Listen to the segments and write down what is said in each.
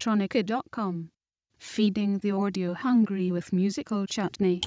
indianelectronica.com. Feeding the audio hungry with musical chutney.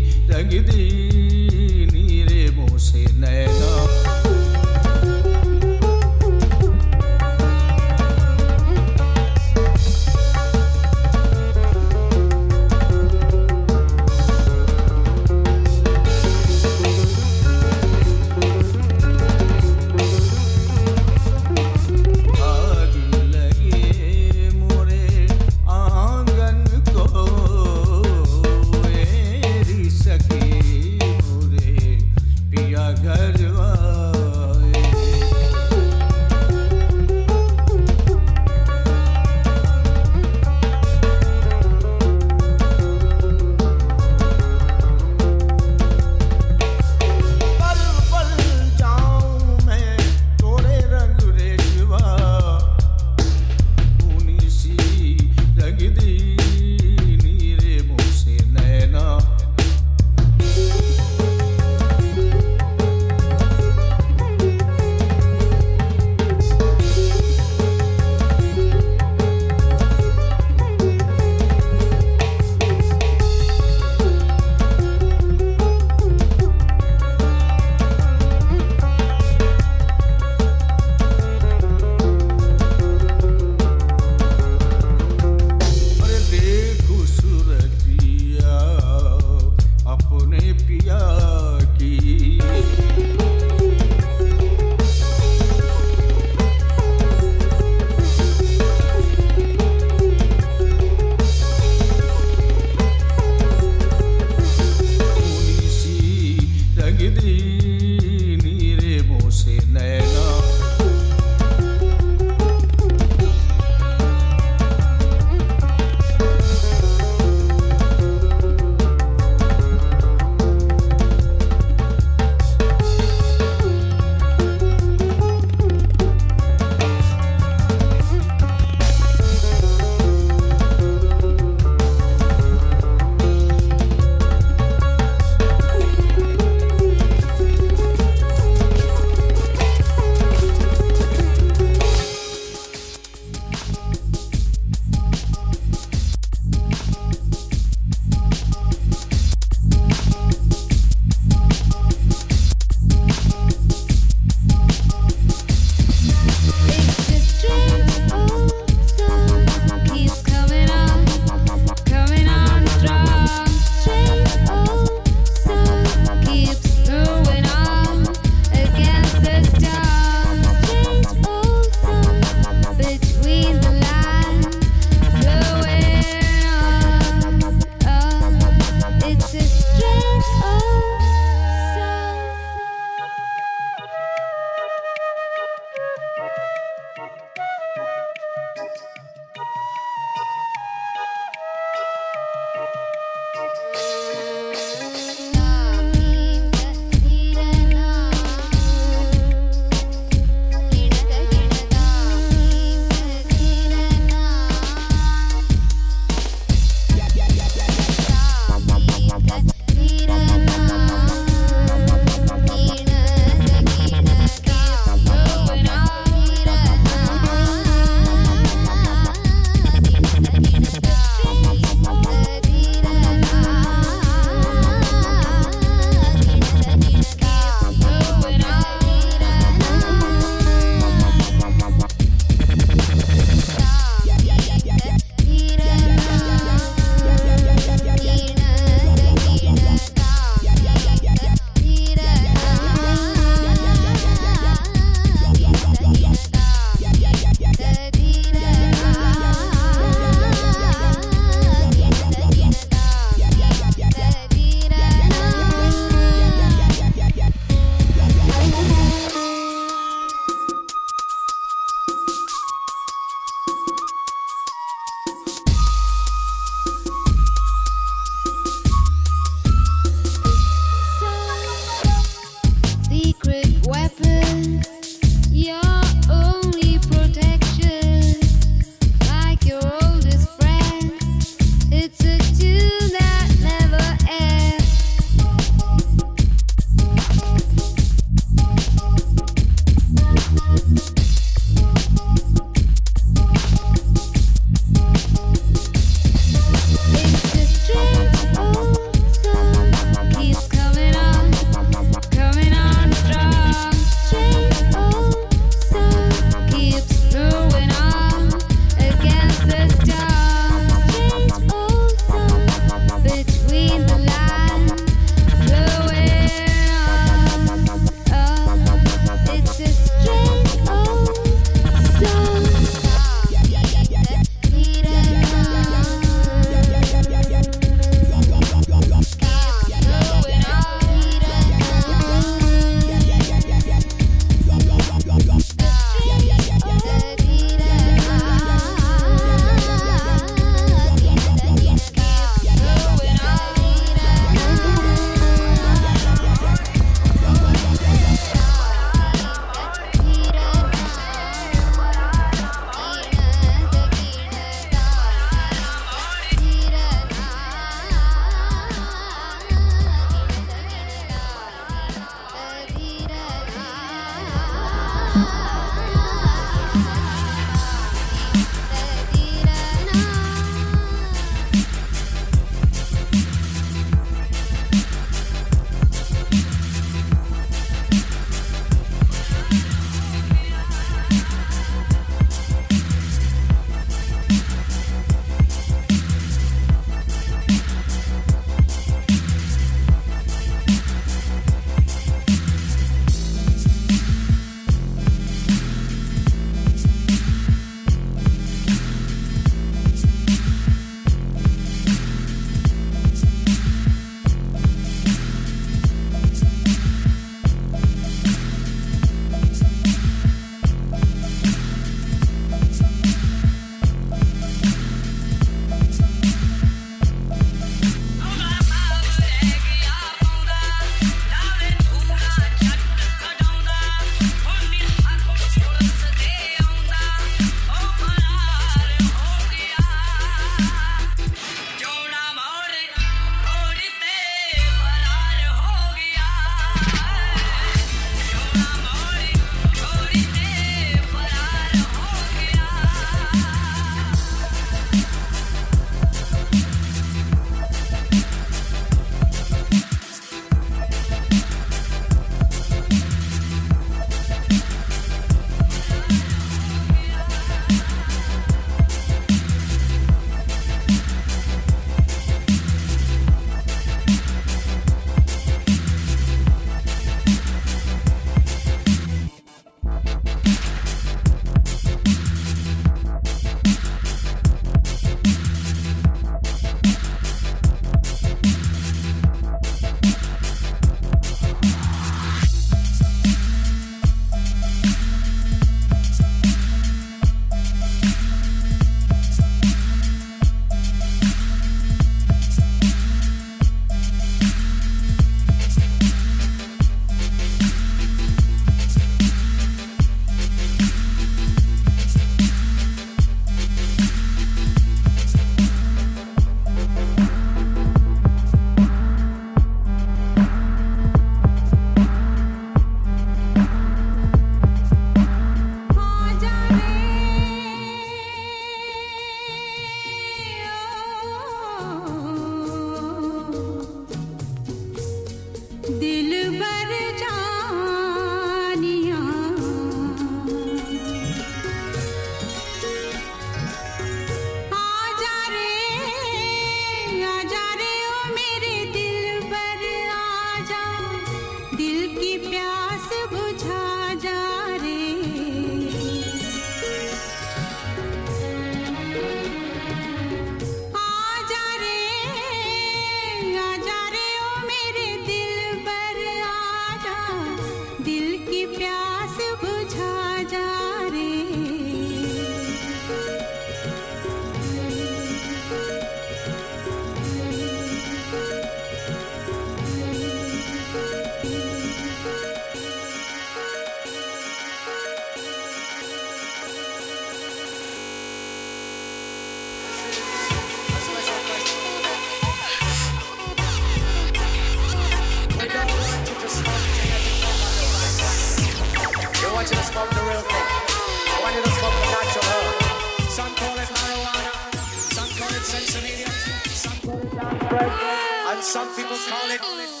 And some people call it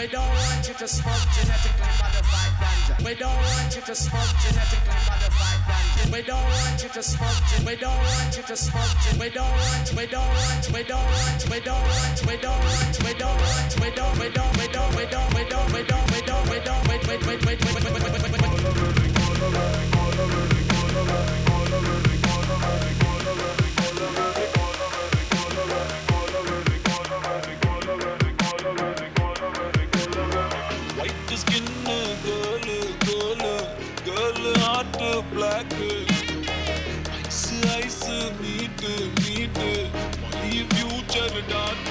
We don't want you to smoke genetically modified ganja. We don't want you to smoke genetically modified ganja. We don't want you to smoke. gen- We don't want you to smoke. gen- We don't want. We don't want. We don't want. We don't want. We don't want. We don't want. We don't. We don't. We don't. We don't. We don't. We don't. We don't. We don't. Wait. Wait. Wait. Wait. done.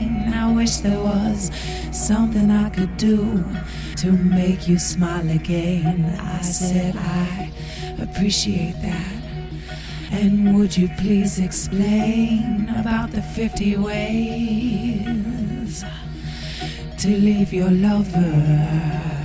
Pain. I wish there was something I could do to make you smile again. I said, I appreciate that. And would you please explain about the 50 ways to leave your lover?